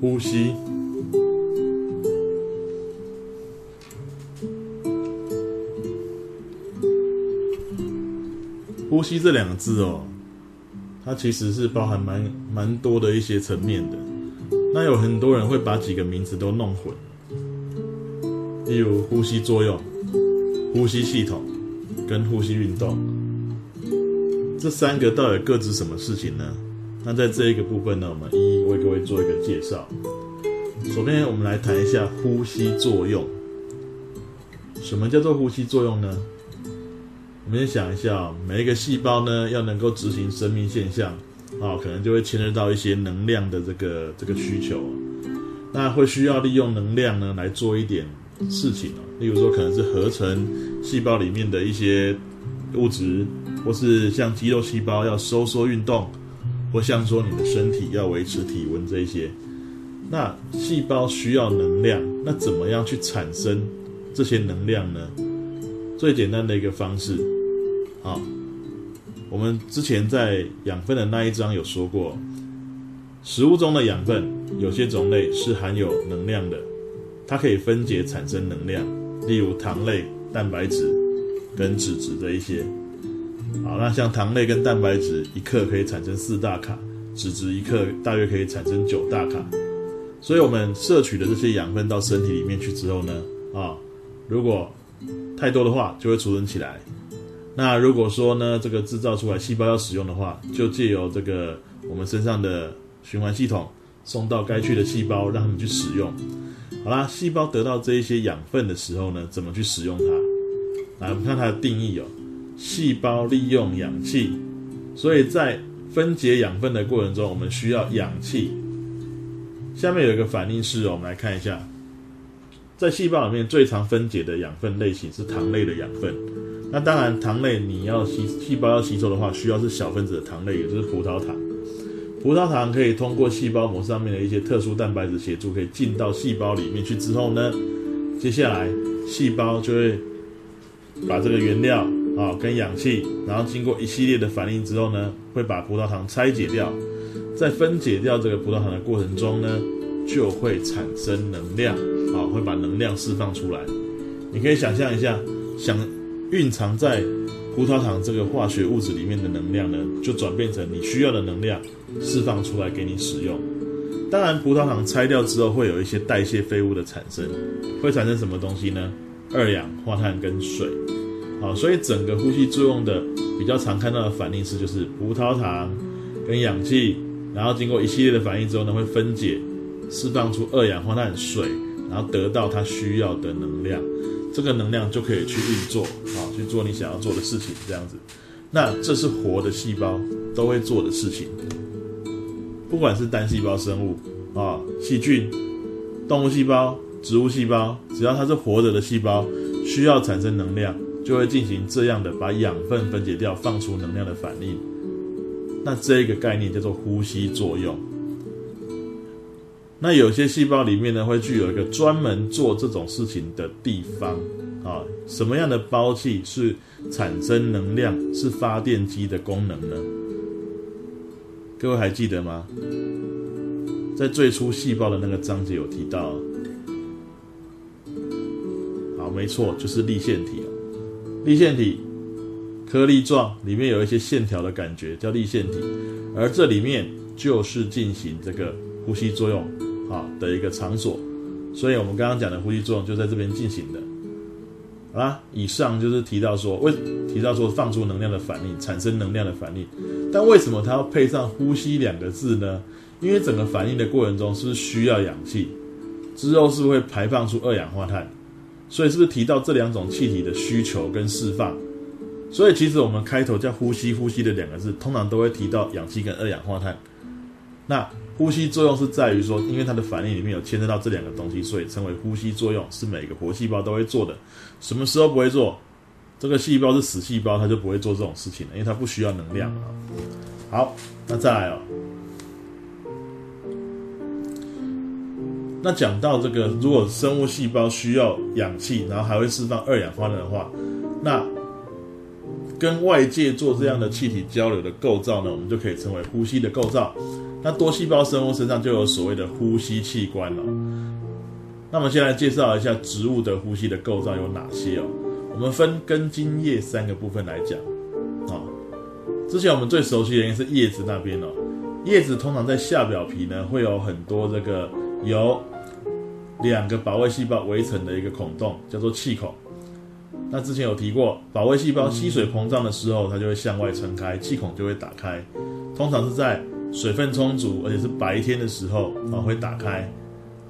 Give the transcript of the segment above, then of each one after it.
呼吸。呼吸这两个字哦，它其实是包含蛮蛮多的一些层面的。那有很多人会把几个名词都弄混，例如呼吸作用、呼吸系统跟呼吸运动，这三个到底各自什么事情呢？那在这一个部分呢，我们一一为做一个介绍。首先，我们来谈一下呼吸作用。什么叫做呼吸作用呢？我们先想一下，每一个细胞呢，要能够执行生命现象，啊，可能就会牵涉到一些能量的这个这个需求。那会需要利用能量呢，来做一点事情哦。例如说，可能是合成细胞里面的一些物质，或是像肌肉细胞要收缩运动，或像说你的身体要维持体温这一些。那细胞需要能量，那怎么样去产生这些能量呢？最简单的一个方式。啊，我们之前在养分的那一章有说过，食物中的养分有些种类是含有能量的，它可以分解产生能量，例如糖类、蛋白质跟脂质的一些。好，那像糖类跟蛋白质一克可以产生四大卡，脂质一克大约可以产生九大卡。所以我们摄取的这些养分到身体里面去之后呢，啊，如果太多的话，就会储存起来。那如果说呢，这个制造出来细胞要使用的话，就借由这个我们身上的循环系统送到该去的细胞，让他们去使用。好啦，细胞得到这一些养分的时候呢，怎么去使用它？来，我们看它的定义哦。细胞利用氧气，所以在分解养分的过程中，我们需要氧气。下面有一个反应式，我们来看一下，在细胞里面最常分解的养分类型是糖类的养分。那当然，糖类你要吸细胞要吸收的话，需要是小分子的糖类，也就是葡萄糖。葡萄糖可以通过细胞膜上面的一些特殊蛋白质协助，可以进到细胞里面去之后呢，接下来细胞就会把这个原料啊跟氧气，然后经过一系列的反应之后呢，会把葡萄糖拆解掉，在分解掉这个葡萄糖的过程中呢，就会产生能量啊，会把能量释放出来。你可以想象一下，想。蕴藏在葡萄糖这个化学物质里面的能量呢，就转变成你需要的能量，释放出来给你使用。当然，葡萄糖拆掉之后，会有一些代谢废物的产生，会产生什么东西呢？二氧化碳跟水。好，所以整个呼吸作用的比较常看到的反应是就是葡萄糖跟氧气，然后经过一系列的反应之后呢，会分解，释放出二氧化碳、水，然后得到它需要的能量。这个能量就可以去运作，好，去做你想要做的事情，这样子。那这是活的细胞都会做的事情，不管是单细胞生物啊，细菌、动物细胞、植物细胞，只要它是活着的细胞，需要产生能量，就会进行这样的把养分分解掉，放出能量的反应。那这一个概念叫做呼吸作用。那有些细胞里面呢，会具有一个专门做这种事情的地方啊。什么样的胞器是产生能量、是发电机的功能呢？各位还记得吗？在最初细胞的那个章节有提到。好，没错，就是立腺体。立腺体颗粒状，里面有一些线条的感觉，叫立腺体。而这里面就是进行这个呼吸作用。啊的一个场所，所以我们刚刚讲的呼吸作用就在这边进行的。好啦，以上就是提到说，为提到说放出能量的反应，产生能量的反应。但为什么它要配上呼吸两个字呢？因为整个反应的过程中是需要氧气，之后是会排放出二氧化碳？所以是不是提到这两种气体的需求跟释放？所以其实我们开头叫呼吸，呼吸的两个字，通常都会提到氧气跟二氧化碳。那呼吸作用是在于说，因为它的反应里面有牵涉到这两个东西，所以称为呼吸作用，是每个活细胞都会做的。什么时候不会做？这个细胞是死细胞，它就不会做这种事情了，因为它不需要能量啊。好，那再来哦。那讲到这个，如果生物细胞需要氧气，然后还会释放二氧化碳的话，那跟外界做这样的气体交流的构造呢，我们就可以称为呼吸的构造。那多细胞生物身上就有所谓的呼吸器官了。那么先来介绍一下植物的呼吸的构造有哪些哦？我们分根茎叶三个部分来讲啊。之前我们最熟悉的应该是叶子那边哦。叶子通常在下表皮呢，会有很多这个由两个保卫细胞围成的一个孔洞，叫做气孔。那之前有提过，保卫细胞吸水膨胀的时候，它就会向外撑开，气孔就会打开。通常是在水分充足，而且是白天的时候啊，会打开。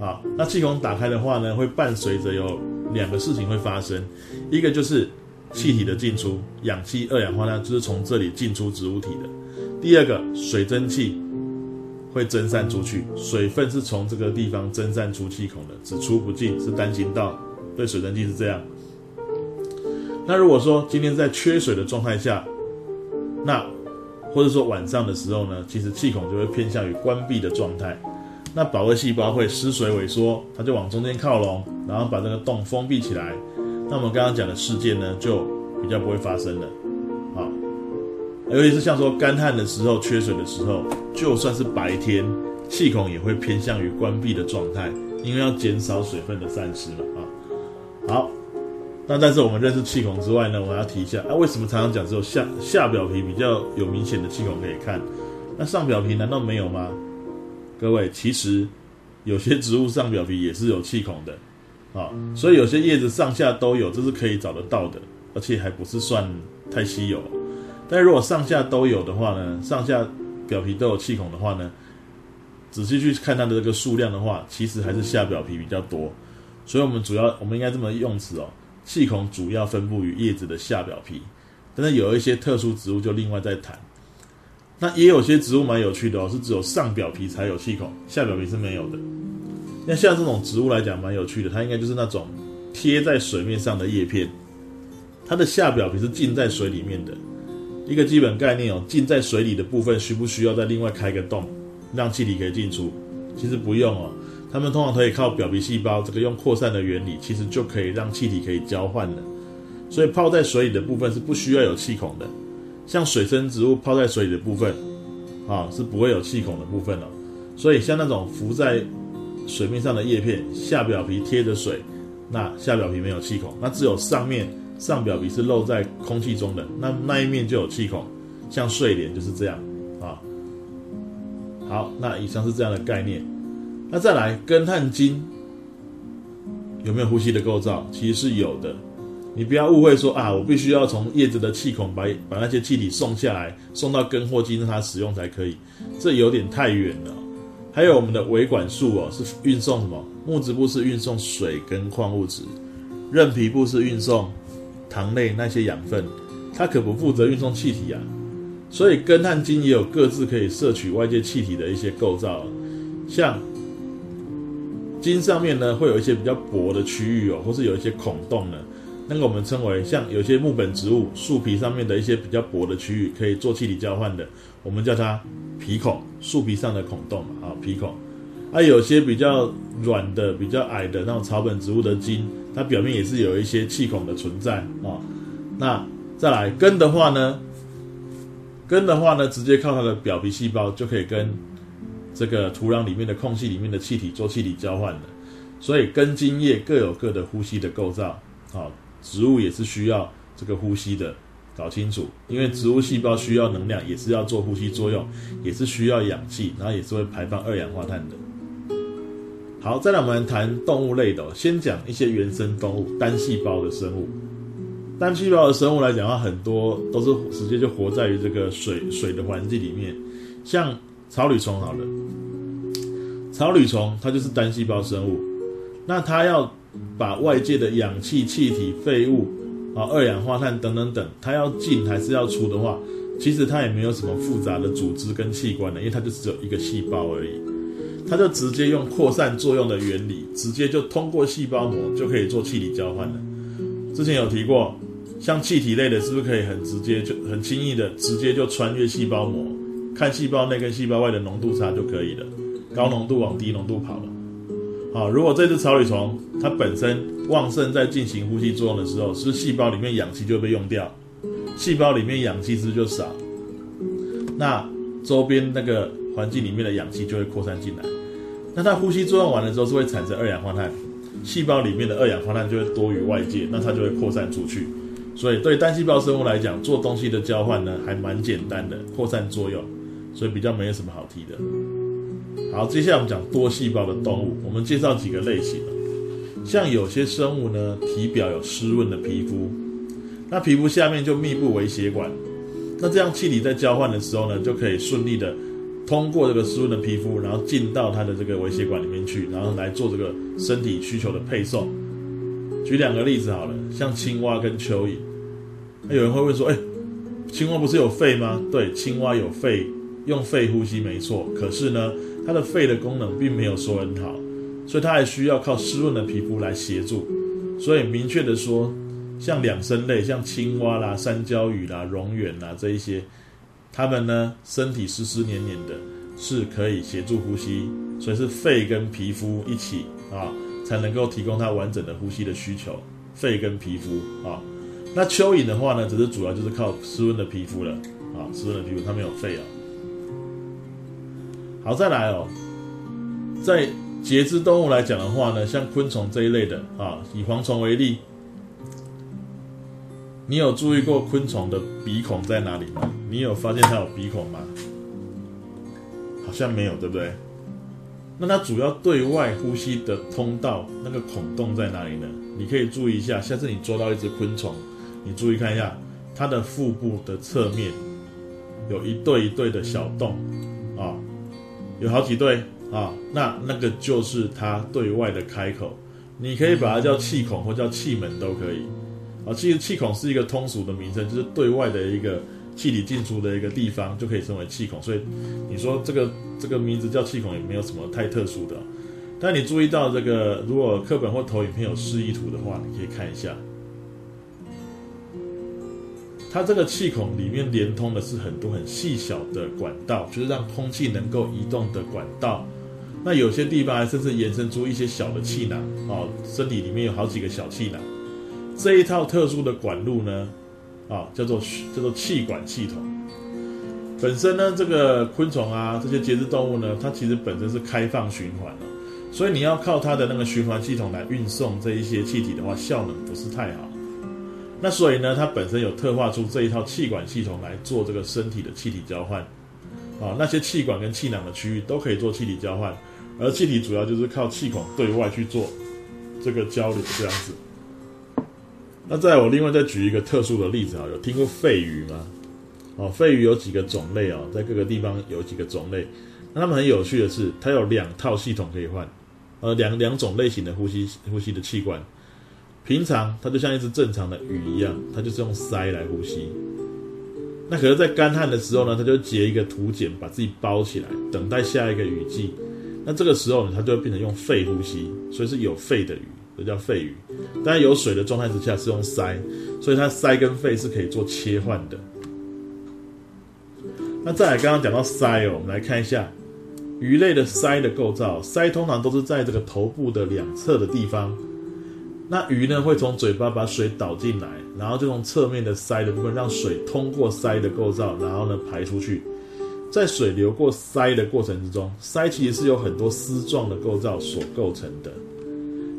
啊，那气孔打开的话呢，会伴随着有两个事情会发生，一个就是气体的进出，氧气、二氧化碳就是从这里进出植物体的；第二个，水蒸气会蒸散出去，水分是从这个地方蒸散出气孔的，只出不进，是单行道。对水蒸气是这样。那如果说今天在缺水的状态下，那或者说晚上的时候呢，其实气孔就会偏向于关闭的状态。那保卫细胞会失水萎缩，它就往中间靠拢，然后把这个洞封闭起来。那我们刚刚讲的事件呢，就比较不会发生了。好，尤其是像说干旱的时候、缺水的时候，就算是白天，气孔也会偏向于关闭的状态，因为要减少水分的散失嘛。啊，好。那但是我们认识气孔之外呢，我要提一下啊，为什么常常讲只有下下表皮比较有明显的气孔可以看？那上表皮难道没有吗？各位，其实有些植物上表皮也是有气孔的，啊，所以有些叶子上下都有，这是可以找得到的，而且还不是算太稀有。但如果上下都有的话呢，上下表皮都有气孔的话呢，仔细去看它的这个数量的话，其实还是下表皮比较多。所以，我们主要我们应该这么用词哦。气孔主要分布于叶子的下表皮，但是有一些特殊植物就另外再谈。那也有些植物蛮有趣的哦，是只有上表皮才有气孔，下表皮是没有的。那像这种植物来讲蛮有趣的，它应该就是那种贴在水面上的叶片，它的下表皮是浸在水里面的。一个基本概念哦，浸在水里的部分需不需要再另外开个洞，让气体可以进出？其实不用哦。它们通常可以靠表皮细胞这个用扩散的原理，其实就可以让气体可以交换了。所以泡在水里的部分是不需要有气孔的。像水生植物泡在水里的部分，啊是不会有气孔的部分了。所以像那种浮在水面上的叶片，下表皮贴着水，那下表皮没有气孔，那只有上面上表皮是露在空气中的，那那一面就有气孔。像睡莲就是这样啊。好，那以上是这样的概念。那再来根和茎有没有呼吸的构造？其实是有的。你不要误会说啊，我必须要从叶子的气孔把把那些气体送下来，送到根或茎让它使用才可以。这有点太远了。还有我们的维管束哦，是运送什么？木质部是运送水跟矿物质，韧皮部是运送糖类那些养分，它可不负责运送气体啊。所以根和茎也有各自可以摄取外界气体的一些构造，像。茎上面呢，会有一些比较薄的区域哦，或是有一些孔洞呢，那个我们称为像有些木本植物树皮上面的一些比较薄的区域，可以做气体交换的，我们叫它皮孔，树皮上的孔洞，啊，皮孔。啊，有些比较软的、比较矮的那种草本植物的茎，它表面也是有一些气孔的存在啊。那再来根的话呢，根的话呢，直接靠它的表皮细胞就可以跟。这个土壤里面的空气里面的气体做气体交换的，所以根茎叶各有各的呼吸的构造。好，植物也是需要这个呼吸的，搞清楚，因为植物细胞需要能量，也是要做呼吸作用，也是需要氧气，然后也是会排放二氧化碳的。好，再来我们谈动物类的，先讲一些原生动物，单细胞的生物。单细胞的生物来讲的话，很多都是直接就活在于这个水水的环境里面，像。草履虫好了，草履虫它就是单细胞生物，那它要把外界的氧气、气体、废物啊、二氧化碳等等等，它要进还是要出的话，其实它也没有什么复杂的组织跟器官的，因为它就只有一个细胞而已，它就直接用扩散作用的原理，直接就通过细胞膜就可以做气体交换了。之前有提过，像气体类的，是不是可以很直接就很轻易的直接就穿越细胞膜？看细胞内跟细胞外的浓度差就可以了，高浓度往低浓度跑了。好，如果这只草履虫它本身旺盛在进行呼吸作用的时候，是细胞里面氧气就被用掉，细胞里面氧气是不是就少？那周边那个环境里面的氧气就会扩散进来。那它呼吸作用完了之后，是会产生二氧化碳，细胞里面的二氧化碳就会多于外界，那它就会扩散出去。所以对单细胞生物来讲，做东西的交换呢，还蛮简单的，扩散作用，所以比较没有什么好提的。好，接下来我们讲多细胞的动物，我们介绍几个类型。像有些生物呢，体表有湿润的皮肤，那皮肤下面就密布微血管，那这样气体在交换的时候呢，就可以顺利的。通过这个湿润的皮肤，然后进到它的这个微血管里面去，然后来做这个身体需求的配送。举两个例子好了，像青蛙跟蚯蚓。那有人会问说：“哎，青蛙不是有肺吗？”对，青蛙有肺，用肺呼吸没错。可是呢，它的肺的功能并没有说很好，所以它还需要靠湿润的皮肤来协助。所以明确的说，像两生类，像青蛙啦、山椒鱼啦、蝾螈啦这一些。它们呢，身体湿湿黏黏的，是可以协助呼吸，所以是肺跟皮肤一起啊，才能够提供它完整的呼吸的需求。肺跟皮肤啊，那蚯蚓的话呢，只是主要就是靠湿润的皮肤了啊，湿润的皮肤它没有肺啊。好，再来哦，在节肢动物来讲的话呢，像昆虫这一类的啊，以蝗虫为例。你有注意过昆虫的鼻孔在哪里吗？你有发现它有鼻孔吗？好像没有，对不对？那它主要对外呼吸的通道那个孔洞在哪里呢？你可以注意一下，下次你捉到一只昆虫，你注意看一下它的腹部的侧面有一对一对的小洞啊，有好几对啊，那那个就是它对外的开口，你可以把它叫气孔或叫气门都可以。啊，其实气孔是一个通俗的名称，就是对外的一个气体进出的一个地方，就可以称为气孔。所以你说这个这个名字叫气孔也没有什么太特殊的。但你注意到这个，如果课本或投影片有示意图的话，你可以看一下，它这个气孔里面连通的是很多很细小的管道，就是让空气能够移动的管道。那有些地方还甚至延伸出一些小的气囊哦，身体里面有好几个小气囊。这一套特殊的管路呢，啊，叫做叫做气管系统。本身呢，这个昆虫啊，这些节肢动物呢，它其实本身是开放循环的，所以你要靠它的那个循环系统来运送这一些气体的话，效能不是太好。那所以呢，它本身有特化出这一套气管系统来做这个身体的气体交换。啊，那些气管跟气囊的区域都可以做气体交换，而气体主要就是靠气孔对外去做这个交流，这样子。那再我另外再举一个特殊的例子啊，有听过肺鱼吗？哦，肺鱼有几个种类哦，在各个地方有几个种类。那它们很有趣的是，它有两套系统可以换，呃，两两种类型的呼吸呼吸的气管。平常它就像一只正常的鱼一样，它就是用鳃来呼吸。那可是，在干旱的时候呢，它就结一个土茧，把自己包起来，等待下一个雨季。那这个时候呢，它就会变成用肺呼吸，所以是有肺的鱼。这叫肺鱼，当然有水的状态之下是用鳃，所以它鳃跟肺是可以做切换的。那再来，刚刚讲到鳃哦，我们来看一下鱼类的鳃的构造。鳃通常都是在这个头部的两侧的地方。那鱼呢会从嘴巴把水导进来，然后就从侧面的鳃的部分让水通过鳃的构造，然后呢排出去。在水流过鳃的过程之中，鳃其实是有很多丝状的构造所构成的。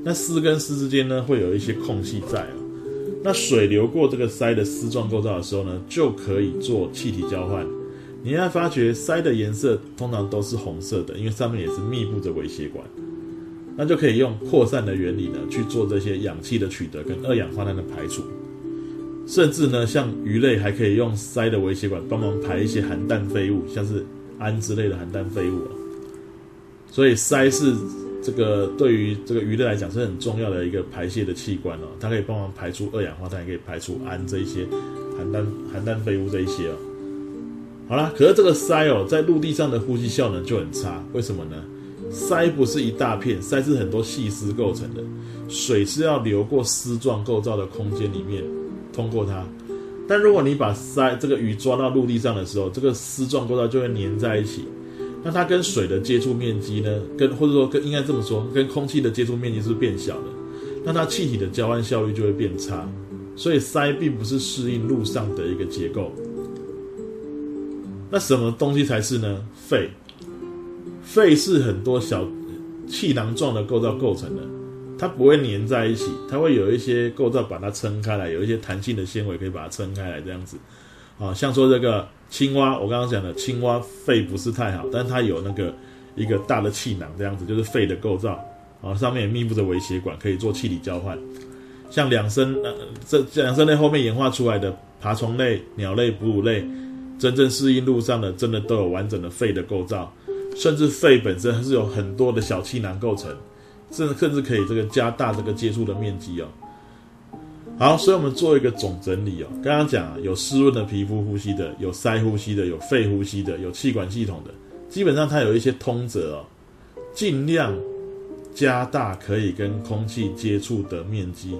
那丝跟丝之间呢，会有一些空隙在啊。那水流过这个鳃的丝状构造的时候呢，就可以做气体交换。你会发觉鳃的颜色通常都是红色的，因为上面也是密布着微血管，那就可以用扩散的原理呢去做这些氧气的取得跟二氧化碳的排除。甚至呢，像鱼类还可以用鳃的微血管帮忙排一些含氮废物，像是氨之类的含氮废物啊。所以鳃是。这个对于这个鱼类来讲是很重要的一个排泄的器官哦，它可以帮忙排出二氧化碳，也可以排出氨这一些含氮含氮废物这一些哦。好啦，可是这个鳃哦，在陆地上的呼吸效能就很差，为什么呢？鳃不是一大片，鳃是很多细丝构成的，水是要流过丝状构造的空间里面通过它，但如果你把鳃这个鱼抓到陆地上的时候，这个丝状构造就会粘在一起。那它跟水的接触面积呢？跟或者说跟应该这么说，跟空气的接触面积是变小了。那它气体的交换效率就会变差，所以鳃并不是适应路上的一个结构。那什么东西才是呢？肺，肺是很多小气囊状的构造构成的，它不会粘在一起，它会有一些构造把它撑开来，有一些弹性的纤维可以把它撑开来，这样子。啊，像说这个青蛙，我刚刚讲的青蛙肺不是太好，但它有那个一个大的气囊，这样子就是肺的构造。啊，上面也密布着微血管，可以做气体交换。像两生呃，这两生类后面演化出来的爬虫类、鸟类、哺乳类，真正适应路上的，真的都有完整的肺的构造，甚至肺本身还是有很多的小气囊构成，甚至甚至可以这个加大这个接触的面积哦。好，所以我们做一个总整理哦。刚刚讲有湿润的皮肤呼吸的，有鳃呼吸的，有肺呼吸的，有气管系统的，基本上它有一些通则哦，尽量加大可以跟空气接触的面积。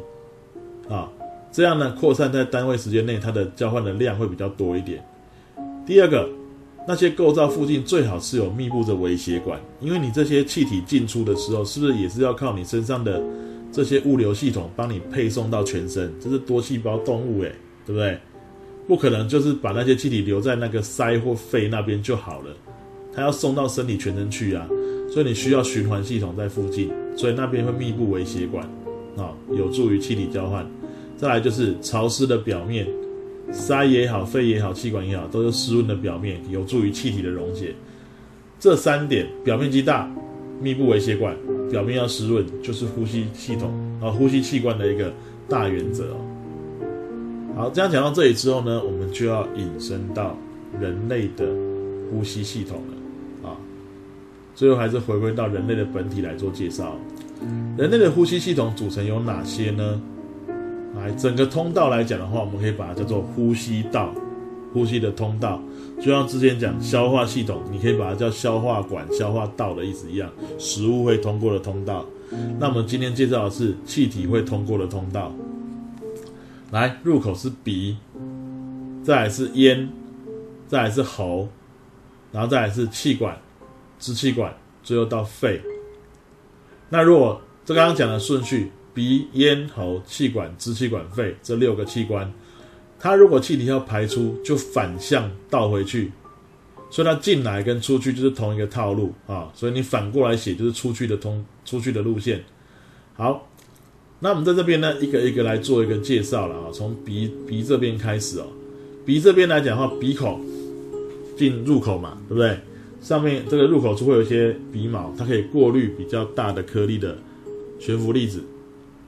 啊，这样呢，扩散在单位时间内，它的交换的量会比较多一点。第二个，那些构造附近最好是有密布着微血管，因为你这些气体进出的时候，是不是也是要靠你身上的这些物流系统帮你配送到全身？这是多细胞动物诶，对不对？不可能就是把那些气体留在那个鳃或肺那边就好了，它要送到身体全身去啊，所以你需要循环系统在附近，所以那边会密布微血管，啊，有助于气体交换。再来就是潮湿的表面，鳃也好，肺也好，气管也好，都是湿润的表面，有助于气体的溶解。这三点，表面积大，密布微血管，表面要湿润，就是呼吸系统啊，呼吸器官的一个大原则哦。好，这样讲到这里之后呢，我们就要引申到人类的呼吸系统了啊。最后还是回归到人类的本体来做介绍。人类的呼吸系统组成有哪些呢？来，整个通道来讲的话，我们可以把它叫做呼吸道，呼吸的通道，就像之前讲消化系统，你可以把它叫消化管、消化道的意思一样，食物会通过的通道。那我们今天介绍的是气体会通过的通道。来，入口是鼻，再来是咽，再来是喉，然后再来是气管、支气管，最后到肺。那如果这刚刚讲的顺序。鼻、咽喉、气管、支气管、肺这六个器官，它如果气体要排出，就反向倒回去，所以它进来跟出去就是同一个套路啊。所以你反过来写就是出去的通出去的路线。好，那我们在这边呢，一个一个来做一个介绍了啊。从鼻鼻这边开始哦，鼻这边来讲的话，鼻孔进入口嘛，对不对？上面这个入口处会有一些鼻毛，它可以过滤比较大的颗粒的悬浮粒子。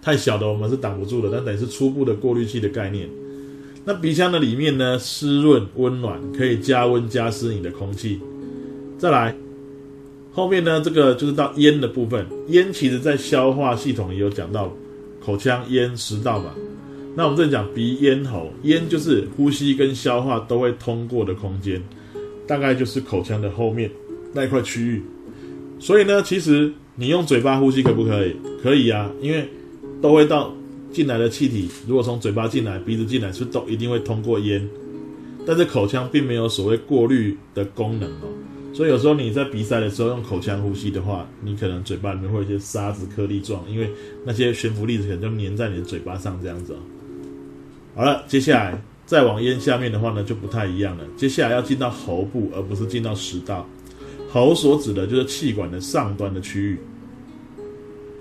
太小的我们是挡不住的，但等于是初步的过滤器的概念。那鼻腔的里面呢，湿润温暖，可以加温加湿你的空气。再来，后面呢，这个就是到咽的部分。咽其实在消化系统也有讲到，口腔、咽、食道嘛。那我们正讲鼻、咽、喉，咽就是呼吸跟消化都会通过的空间，大概就是口腔的后面那一块区域。所以呢，其实你用嘴巴呼吸可不可以？可以啊，因为。都会到进来的气体，如果从嘴巴进来、鼻子进来，是都一定会通过咽。但是口腔并没有所谓过滤的功能哦，所以有时候你在鼻塞的时候用口腔呼吸的话，你可能嘴巴里面会有一些沙子颗粒状，因为那些悬浮粒子可能就粘在你的嘴巴上这样子哦。好了，接下来再往咽下面的话呢，就不太一样了。接下来要进到喉部，而不是进到食道。喉所指的就是气管的上端的区域。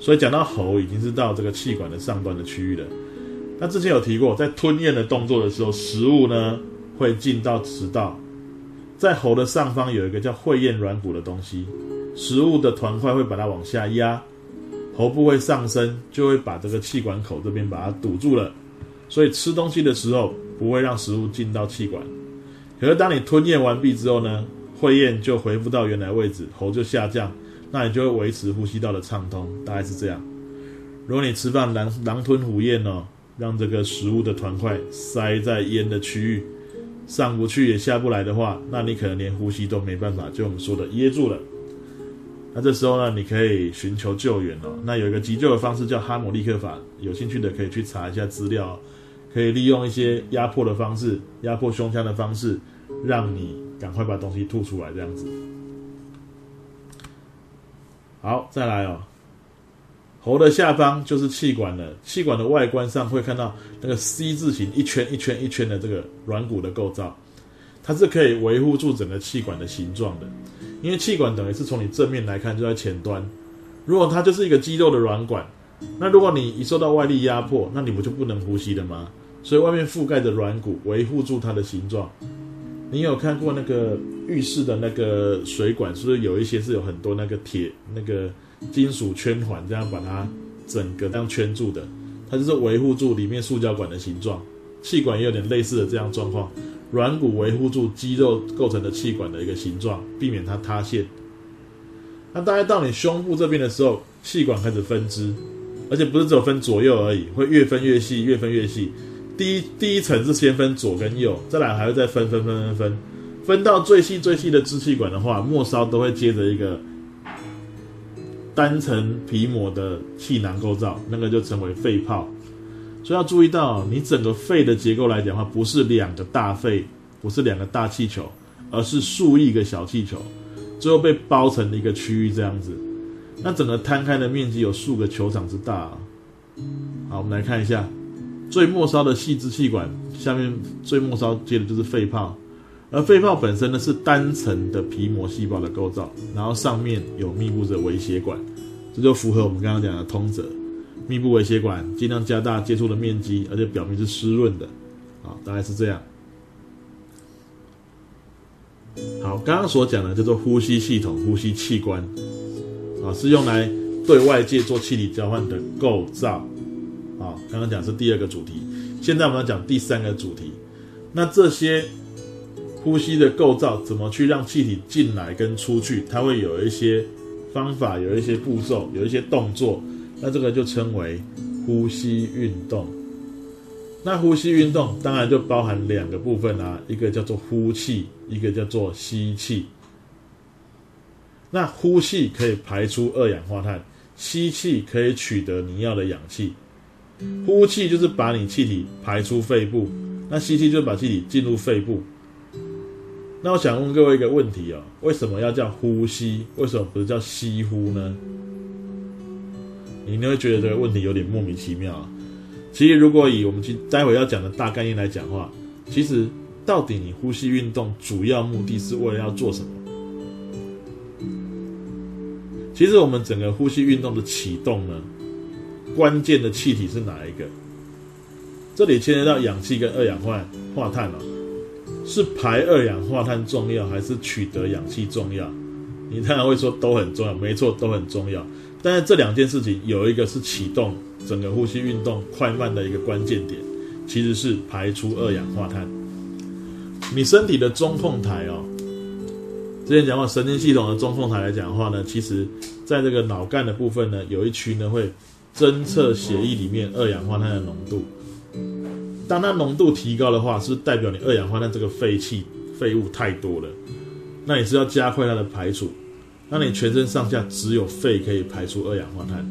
所以讲到喉，已经是到这个气管的上端的区域了。那之前有提过，在吞咽的动作的时候，食物呢会进到食道，在喉的上方有一个叫会咽软骨的东西，食物的团块会把它往下压，喉部会上升，就会把这个气管口这边把它堵住了。所以吃东西的时候不会让食物进到气管。可是当你吞咽完毕之后呢，会咽就恢复到原来位置，喉就下降。那你就会维持呼吸道的畅通，大概是这样。如果你吃饭狼狼吞虎咽哦，让这个食物的团块塞在咽的区域，上不去也下不来的话，那你可能连呼吸都没办法，就我们说的噎住了。那这时候呢，你可以寻求救援哦。那有一个急救的方式叫哈姆立克法，有兴趣的可以去查一下资料，可以利用一些压迫的方式，压迫胸腔的方式，让你赶快把东西吐出来，这样子。好，再来哦。喉的下方就是气管了，气管的外观上会看到那个 C 字形一圈一圈一圈的这个软骨的构造，它是可以维护住整个气管的形状的。因为气管等于是从你正面来看就在前端，如果它就是一个肌肉的软管，那如果你一受到外力压迫，那你不就不能呼吸了吗？所以外面覆盖着软骨，维护住它的形状。你有看过那个浴室的那个水管，是不是有一些是有很多那个铁那个金属圈环，这样把它整个这样圈住的？它就是维护住里面塑胶管的形状。气管也有点类似的这样状况，软骨维护住肌肉构成的气管的一个形状，避免它塌陷。那大概到你胸部这边的时候，气管开始分支，而且不是只有分左右而已，会越分越细，越分越细。第一第一层是先分左跟右，再来还会再分分分分分，分到最细最细的支气管的话，末梢都会接着一个单层皮膜的气囊构造，那个就称为肺泡。所以要注意到，你整个肺的结构来讲的话，不是两个大肺，不是两个大气球，而是数亿个小气球，最后被包成了一个区域这样子。那整个摊开的面积有数个球场之大。好，我们来看一下。最末梢的细支气管下面最末梢接的就是肺泡，而肺泡本身呢是单层的皮膜细胞的构造，然后上面有密布着微血管，这就符合我们刚刚讲的通则，密布微血管，尽量加大接触的面积，而且表面是湿润的，啊，大概是这样。好，刚刚所讲的叫做呼吸系统、呼吸器官，啊，是用来对外界做气体交换的构造。啊，刚刚讲是第二个主题，现在我们要讲第三个主题。那这些呼吸的构造怎么去让气体进来跟出去？它会有一些方法，有一些步骤，有一些动作。那这个就称为呼吸运动。那呼吸运动当然就包含两个部分啊，一个叫做呼气，一个叫做吸气。那呼气可以排出二氧化碳，吸气可以取得你要的氧气。呼气就是把你气体排出肺部，那吸气就把气体进入肺部。那我想问各位一个问题哦，为什么要叫呼吸？为什么不是叫吸呼呢？你会觉得这个问题有点莫名其妙啊。其实如果以我们今待会要讲的大概念来讲话，其实到底你呼吸运动主要目的是为了要做什么？其实我们整个呼吸运动的启动呢？关键的气体是哪一个？这里牵涉到氧气跟二氧化化碳了，是排二氧化碳重要还是取得氧气重要？你当然会说都很重要，没错，都很重要。但是这两件事情有一个是启动整个呼吸运动快慢的一个关键点，其实是排出二氧化碳。你身体的中控台哦，之前讲过神经系统的中控台来讲的话呢，其实在这个脑干的部分呢，有一区呢会。侦测血液里面二氧化碳的浓度，当它浓度提高的话，是代表你二氧化碳这个废气废物太多了，那你是要加快它的排除，那你全身上下只有肺可以排出二氧化碳，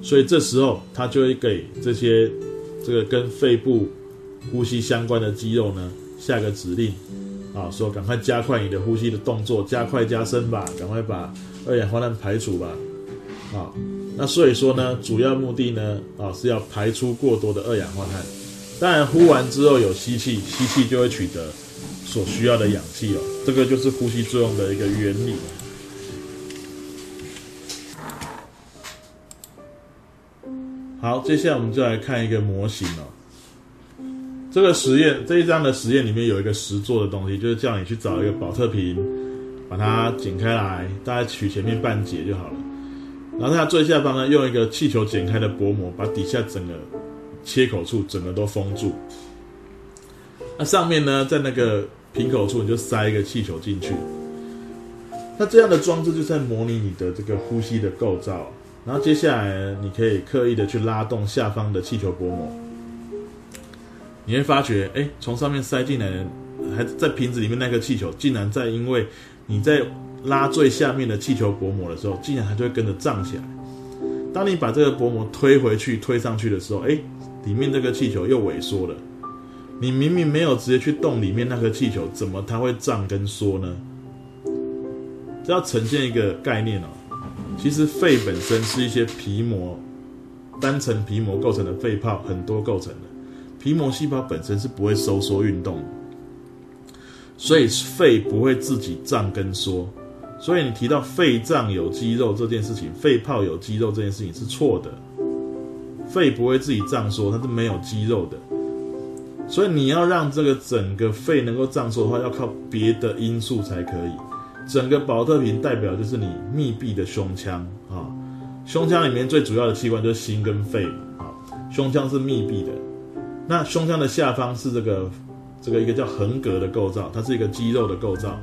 所以这时候它就会给这些这个跟肺部呼吸相关的肌肉呢下个指令，啊，说赶快加快你的呼吸的动作，加快加深吧，赶快把二氧化碳排除吧，啊。那所以说呢，主要目的呢，啊是要排出过多的二氧化碳。当然，呼完之后有吸气，吸气就会取得所需要的氧气哦。这个就是呼吸作用的一个原理。好，接下来我们就来看一个模型哦。这个实验这一章的实验里面有一个实做的东西，就是叫你去找一个保特瓶，把它剪开来，大概取前面半截就好了。然后它最下方呢，用一个气球剪开的薄膜，把底下整个切口处整个都封住。那上面呢，在那个瓶口处，你就塞一个气球进去。那这样的装置就在模拟你的这个呼吸的构造。然后接下来，你可以刻意的去拉动下方的气球薄膜，你会发觉，哎，从上面塞进来的，还在瓶子里面那个气球，竟然在因为你在。拉最下面的气球薄膜的时候，竟然它就会跟着胀起来。当你把这个薄膜推回去、推上去的时候，哎，里面这个气球又萎缩了。你明明没有直接去动里面那个气球，怎么它会胀跟缩呢？这要呈现一个概念哦。其实肺本身是一些皮膜单层皮膜构成的肺泡很多构成的，皮膜细胞本身是不会收缩运动，所以肺不会自己胀跟缩。所以你提到肺脏有肌肉这件事情，肺泡有肌肉这件事情是错的。肺不会自己胀缩，它是没有肌肉的。所以你要让这个整个肺能够胀缩的话，要靠别的因素才可以。整个保特瓶代表就是你密闭的胸腔啊，胸腔里面最主要的器官就是心跟肺啊，胸腔是密闭的。那胸腔的下方是这个这个一个叫横膈的构造，它是一个肌肉的构造。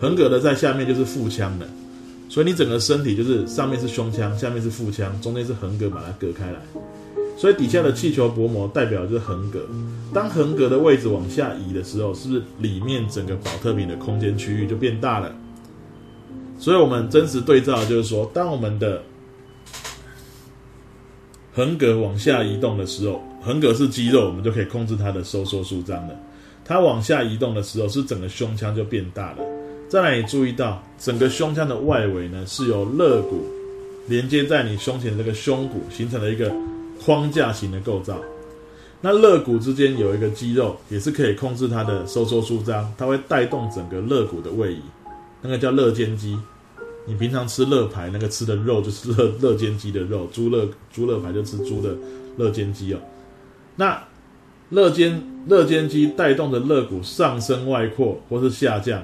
横膈的在下面就是腹腔的，所以你整个身体就是上面是胸腔，下面是腹腔，中间是横膈把它隔开来。所以底下的气球薄膜代表就是横膈。当横膈的位置往下移的时候，是不是里面整个保特瓶的空间区域就变大了？所以我们真实对照就是说，当我们的横膈往下移动的时候，横膈是肌肉，我们就可以控制它的收缩舒张了。它往下移动的时候，是整个胸腔就变大了。再来，你注意到整个胸腔的外围呢，是由肋骨连接在你胸前这个胸骨，形成了一个。框架型的构造，那肋骨之间有一个肌肉，也是可以控制它的收缩舒张，它会带动整个肋骨的位移，那个叫肋间肌。你平常吃肋排，那个吃的肉就是肋肋间肌的肉，猪肋猪肋排就吃猪的肋间肌哦。那肋间肋间肌带动着肋骨上升外扩或是下降，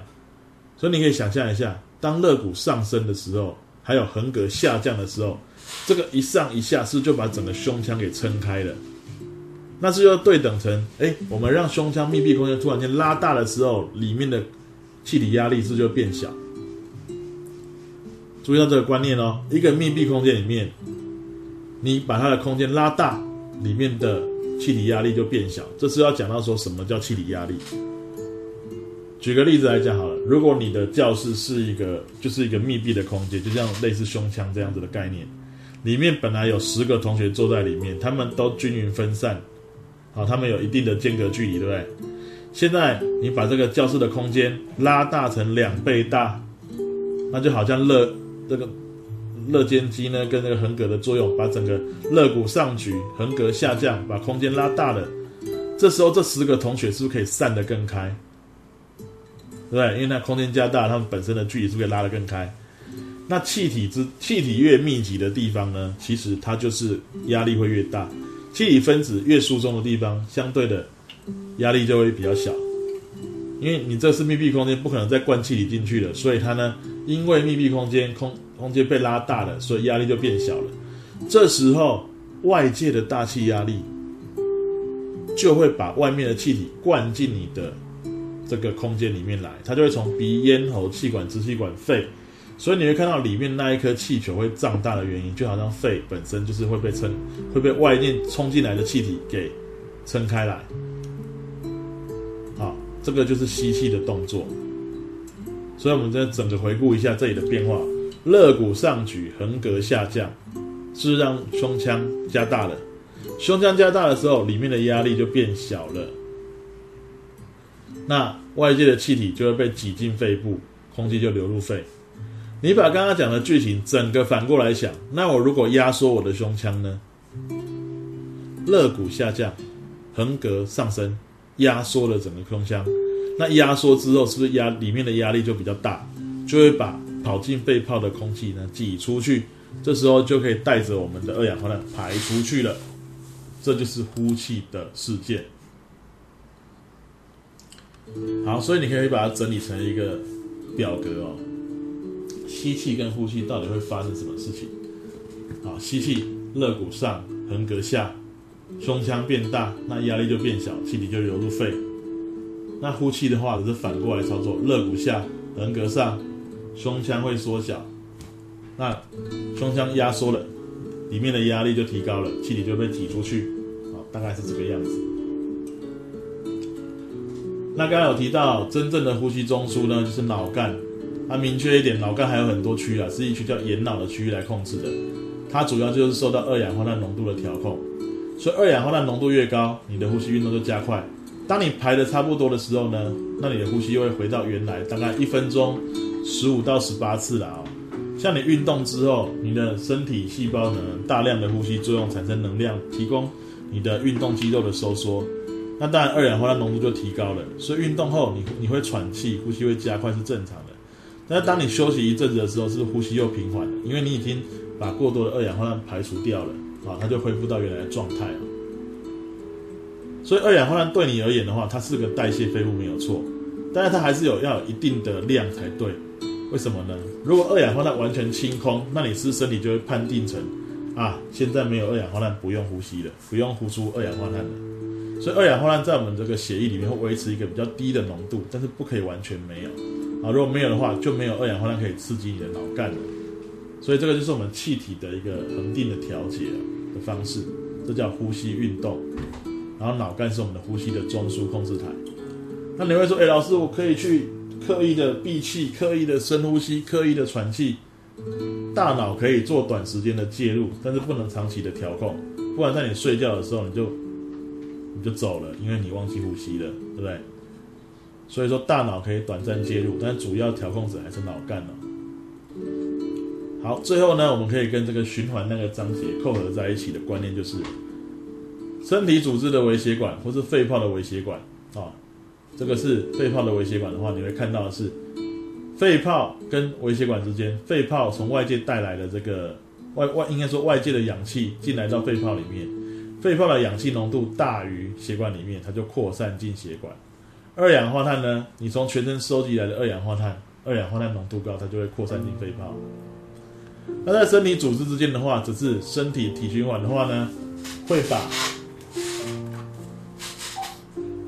所以你可以想象一下，当肋骨上升的时候，还有横膈下降的时候。这个一上一下是就把整个胸腔给撑开了，那是要对等成，哎，我们让胸腔密闭空间突然间拉大的时候，里面的气体压力是,不是就变小。注意到这个观念哦，一个密闭空间里面，你把它的空间拉大，里面的气体压力就变小。这是要讲到说什么叫气体压力。举个例子来讲好了，如果你的教室是一个就是一个密闭的空间，就像类似胸腔这样子的概念。里面本来有十个同学坐在里面，他们都均匀分散，好，他们有一定的间隔距离，对不对？现在你把这个教室的空间拉大成两倍大，那就好像肋这个肋间肌呢跟那个横膈的作用，把整个肋骨上举，横膈下降，把空间拉大了。这时候这十个同学是不是可以散得更开？对？因为那空间加大，他们本身的距离是不是可以拉得更开？那气体之气体越密集的地方呢，其实它就是压力会越大。气体分子越疏松的地方，相对的压力就会比较小。因为你这是密闭空间，不可能再灌气体进去了，所以它呢，因为密闭空间空空间被拉大了，所以压力就变小了。这时候外界的大气压力就会把外面的气体灌进你的这个空间里面来，它就会从鼻咽喉气管支气管肺。所以你会看到里面那一颗气球会胀大的原因，就好像肺本身就是会被撑，会被外面冲进来的气体给撑开来。好，这个就是吸气的动作。所以我们再整个回顾一下这里的变化：肋骨上举，横膈下降，是让胸腔加大了。胸腔加大的时候，里面的压力就变小了。那外界的气体就会被挤进肺部，空气就流入肺。你把刚刚讲的剧情整个反过来想，那我如果压缩我的胸腔呢？肋骨下降，横膈上升，压缩了整个胸腔。那压缩之后，是不是压里面的压力就比较大，就会把跑进肺泡的空气呢挤出去？这时候就可以带着我们的二氧化碳排出去了。这就是呼气的事件。好，所以你可以把它整理成一个表格哦。吸气跟呼气到底会发生什么事情？好，吸气，肋骨上，横膈下，胸腔变大，那压力就变小，气体就流入肺。那呼气的话，只是反过来操作，肋骨下，横膈上，胸腔会缩小，那胸腔压缩了，里面的压力就提高了，气体就被挤出去。好，大概是这个样子。那刚刚有提到，真正的呼吸中枢呢，就是脑干。它明确一点，脑干还有很多区啊，是一区叫眼脑的区域来控制的。它主要就是受到二氧化碳浓度的调控，所以二氧化碳浓度越高，你的呼吸运动就加快。当你排的差不多的时候呢，那你的呼吸又会回到原来，大概一分钟十五到十八次了啊。像你运动之后，你的身体细胞呢大量的呼吸作用产生能量，提供你的运动肌肉的收缩，那当然二氧化碳浓度就提高了。所以运动后你你会喘气，呼吸会加快是正常的。但是当你休息一阵子的时候，是呼吸又平缓了？因为你已经把过多的二氧化碳排除掉了啊，它就恢复到原来的状态了。所以二氧化碳对你而言的话，它是个代谢废物没有错，但是它还是有要有一定的量才对。为什么呢？如果二氧化碳完全清空，那你是身体就会判定成啊，现在没有二氧化碳，不用呼吸了，不用呼出二氧化碳了。所以二氧化碳在我们这个血液里面会维持一个比较低的浓度，但是不可以完全没有啊。如果没有的话，就没有二氧化碳可以刺激你的脑干了。所以这个就是我们气体的一个恒定的调节的方式，这叫呼吸运动。然后脑干是我们的呼吸的中枢控制台。那你会说，哎，老师，我可以去。刻意的闭气，刻意的深呼吸，刻意的喘气，大脑可以做短时间的介入，但是不能长期的调控，不然在你睡觉的时候你就你就走了，因为你忘记呼吸了，对不对？所以说大脑可以短暂介入，但主要调控者还是脑干哦。好，最后呢，我们可以跟这个循环那个章节扣合在一起的观念就是，身体组织的微血管或是肺泡的微血管啊。这个是肺泡的微血管的话，你会看到的是肺泡跟微血管之间，肺泡从外界带来的这个外外应该说外界的氧气进来到肺泡里面，肺泡的氧气浓度大于血管里面，它就扩散进血管。二氧化碳呢，你从全身收集来的二氧化碳，二氧化碳浓度高，它就会扩散进肺泡。那在身体组织之间的话，只是身体体循环的话呢，会把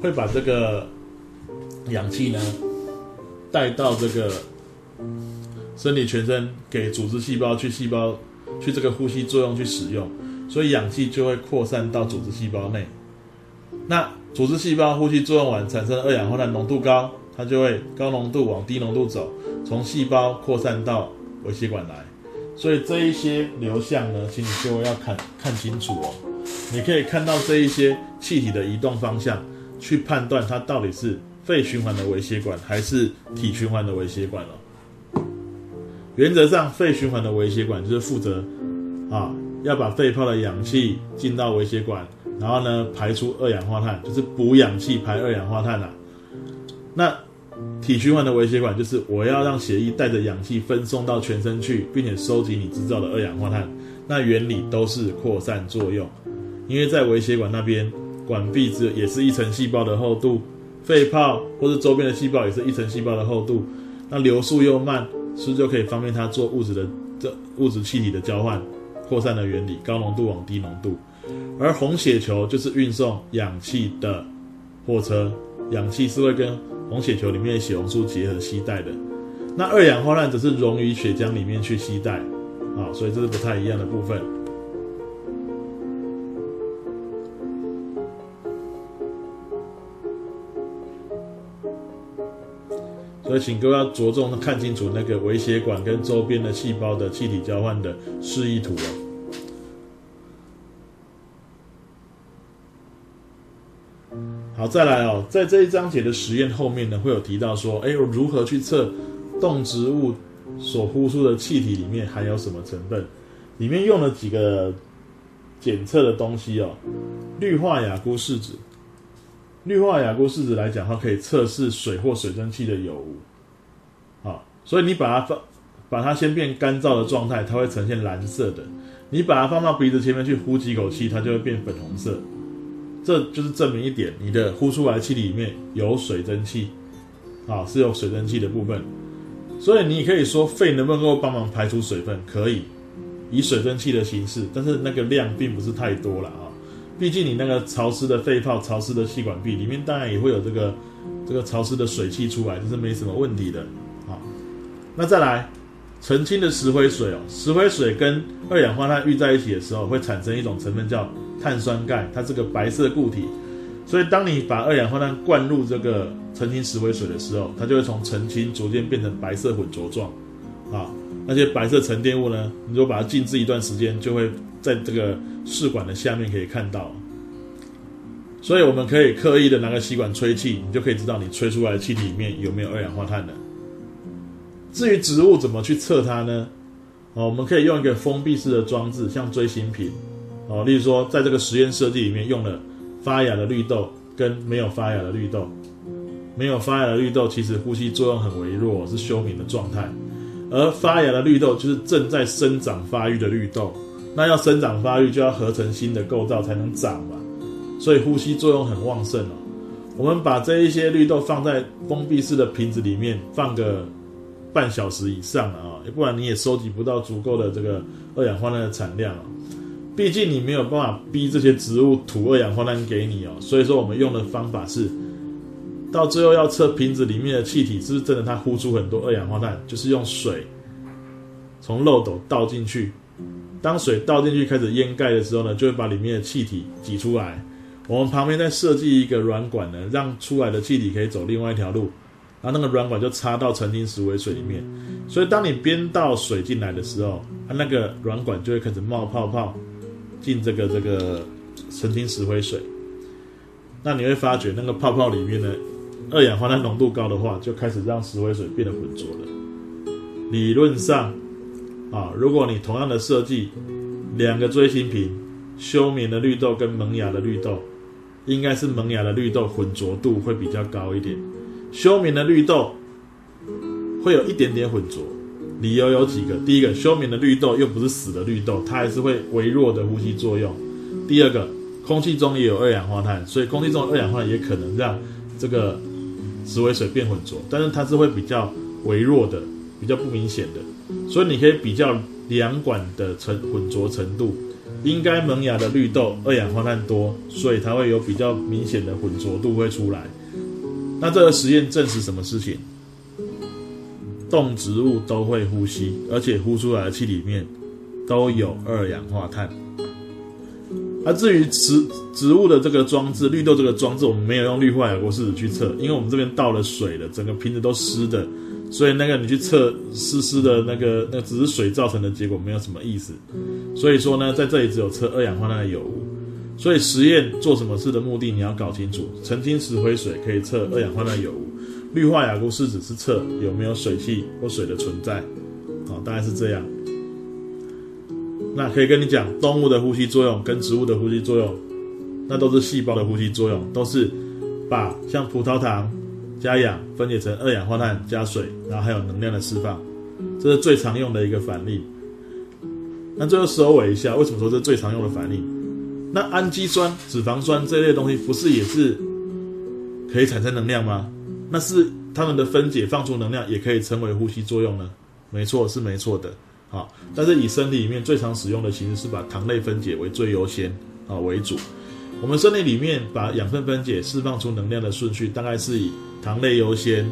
会把这个。氧气呢，带到这个身体全身，给组织细胞去细胞去这个呼吸作用去使用，所以氧气就会扩散到组织细胞内。那组织细胞呼吸作用完产生二氧化碳浓度高，它就会高浓度往低浓度走，从细胞扩散到微血管来。所以这一些流向呢，请你各位要看看清楚哦。你可以看到这一些气体的移动方向，去判断它到底是。肺循环的微血管还是体循环的微血管哦？原则上，肺循环的微血管就是负责啊，要把肺泡的氧气进到微血管，然后呢排出二氧化碳，就是补氧气排二氧化碳呐。那体循环的微血管就是我要让血液带着氧气分送到全身去，并且收集你制造的二氧化碳。那原理都是扩散作用，因为在微血管那边管壁只也是一层细胞的厚度。肺泡或者周边的细胞也是一层细胞的厚度，那流速又慢，是不是就可以方便它做物质的这物质气体的交换、扩散的原理，高浓度往低浓度。而红血球就是运送氧气的货车，氧气是会跟红血球里面的血红素结合吸带的。那二氧化碳则是溶于血浆里面去吸带，啊，所以这是不太一样的部分。请各位要着重的看清楚那个微血管跟周边的细胞的气体交换的示意图哦。好，再来哦，在这一章节的实验后面呢，会有提到说，哎，如何去测动植物所呼出的气体里面含有什么成分？里面用了几个检测的东西哦，氯化亚钴试纸。氯化亚钴试纸来讲，它可以测试水或水蒸气的有无。好，所以你把它放，把它先变干燥的状态，它会呈现蓝色的。你把它放到鼻子前面去呼几口气，它就会变粉红色。这就是证明一点，你的呼出来气里面有水蒸气，啊，是有水蒸气的部分。所以你可以说肺能不能够帮忙排出水分？可以，以水蒸气的形式，但是那个量并不是太多了啊。毕竟你那个潮湿的肺泡、潮湿的气管壁里面，当然也会有这个这个潮湿的水汽出来，这是没什么问题的。好，那再来澄清的石灰水哦，石灰水跟二氧化碳遇在一起的时候，会产生一种成分叫碳酸钙，它是个白色固体。所以当你把二氧化碳灌入这个澄清石灰水的时候，它就会从澄清逐渐变成白色混浊状。啊，那些白色沉淀物呢，你就把它静置一段时间，就会。在这个试管的下面可以看到，所以我们可以刻意的拿个吸管吹气，你就可以知道你吹出来的气体里面有没有二氧化碳了。至于植物怎么去测它呢？哦，我们可以用一个封闭式的装置，像锥形瓶，哦，例如说在这个实验设计里面用了发芽的绿豆跟没有发芽的绿豆，没有发芽的绿豆其实呼吸作用很微弱，是休眠的状态，而发芽的绿豆就是正在生长发育的绿豆，那要生长发育就要合成新的构造才能长嘛，所以呼吸作用很旺盛哦。我们把这一些绿豆放在封闭式的瓶子里面，放个半小时以上啊，不然你也收集不到足够的这个二氧化碳的产量啊。毕竟你没有办法逼这些植物吐二氧化碳给你哦，所以说我们用的方法是，到最后要测瓶子里面的气体是不是真的它呼出很多二氧化碳，就是用水从漏斗倒进去，当水倒进去开始淹盖的时候呢，就会把里面的气体挤出来。我们旁边再设计一个软管呢，让出来的气体可以走另外一条路，然后那个软管就插到澄清石灰水里面。所以当你边倒水进来的时候，它那个软管就会开始冒泡泡进这个这个澄清石灰水。那你会发觉那个泡泡里面呢，二氧化碳浓度高的话，就开始让石灰水变得浑浊了。理论上，啊，如果你同样的设计两个锥形瓶，休眠的绿豆跟萌芽的绿豆。应该是萌芽的绿豆浑浊度会比较高一点，休眠的绿豆会有一点点浑浊。理由有几个：第一个，休眠的绿豆又不是死的绿豆，它还是会微弱的呼吸作用；第二个，空气中也有二氧化碳，所以空气中的二氧化碳也可能让这个石灰水变浑浊，但是它是会比较微弱的，比较不明显的。所以你可以比较两管的成浑浊程度。应该萌芽的绿豆二氧化碳多，所以它会有比较明显的浑浊度会出来。那这个实验证实什么事情？动植物都会呼吸，而且呼出来的气里面都有二氧化碳。而至于植植物的这个装置，绿豆这个装置，我们没有用氯化亚过试纸去测，因为我们这边倒了水了，整个瓶子都湿的。所以那个你去测湿湿的那个，那只是水造成的结果，没有什么意思。所以说呢，在这里只有测二氧化碳的有无。所以实验做什么事的目的你要搞清楚。澄清石灰水可以测二氧化碳有无，氯化亚钴试纸是测有没有水汽或水的存在。好，大概是这样。那可以跟你讲，动物的呼吸作用跟植物的呼吸作用，那都是细胞的呼吸作用，都是把像葡萄糖。加氧分解成二氧化碳加水，然后还有能量的释放，这是最常用的一个反例。那最后收尾一下，为什么说这是最常用的反例？那氨基酸、脂肪酸这类东西不是也是可以产生能量吗？那是它们的分解放出能量，也可以称为呼吸作用呢？没错，是没错的。好，但是以身体里面最常使用的形式是把糖类分解为最优先啊为主。我们身体里面把养分分解释放出能量的顺序，大概是以糖类优先，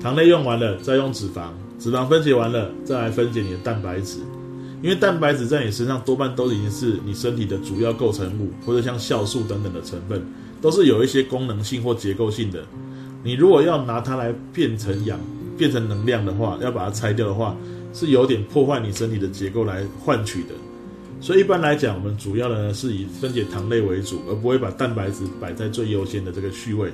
糖类用完了再用脂肪，脂肪分解完了再来分解你的蛋白质。因为蛋白质在你身上多半都已经是你身体的主要构成物，或者像酵素等等的成分，都是有一些功能性或结构性的。你如果要拿它来变成氧、变成能量的话，要把它拆掉的话，是有点破坏你身体的结构来换取的。所以一般来讲，我们主要的呢是以分解糖类为主，而不会把蛋白质摆在最优先的这个序位。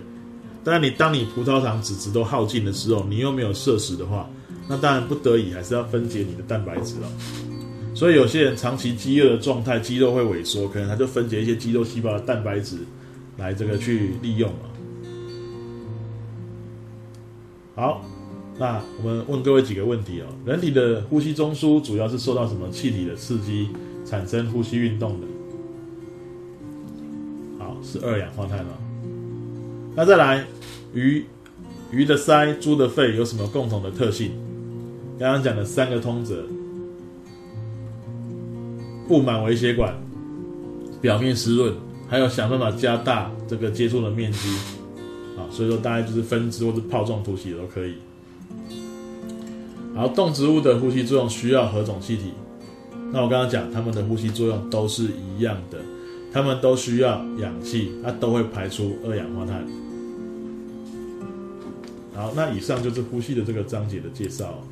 当然，你当你葡萄糖脂质都耗尽的时候，你又没有摄食的话，那当然不得已还是要分解你的蛋白质了。所以有些人长期饥饿的状态，肌肉会萎缩，可能他就分解一些肌肉细胞的蛋白质来这个去利用了。好，那我们问各位几个问题哦：人体的呼吸中枢主要是受到什么气体的刺激？产生呼吸运动的，好是二氧化碳了。那再来，鱼鱼的鳃、猪的肺有什么共同的特性？刚刚讲的三个通则：布满微血管，表面湿润，还有想办法加大这个接触的面积。啊，所以说大概就是分支或者泡状突起都可以。好，动植物的呼吸作用需要何种气体？那我刚刚讲，它们的呼吸作用都是一样的，它们都需要氧气，它都会排出二氧化碳。好，那以上就是呼吸的这个章节的介绍。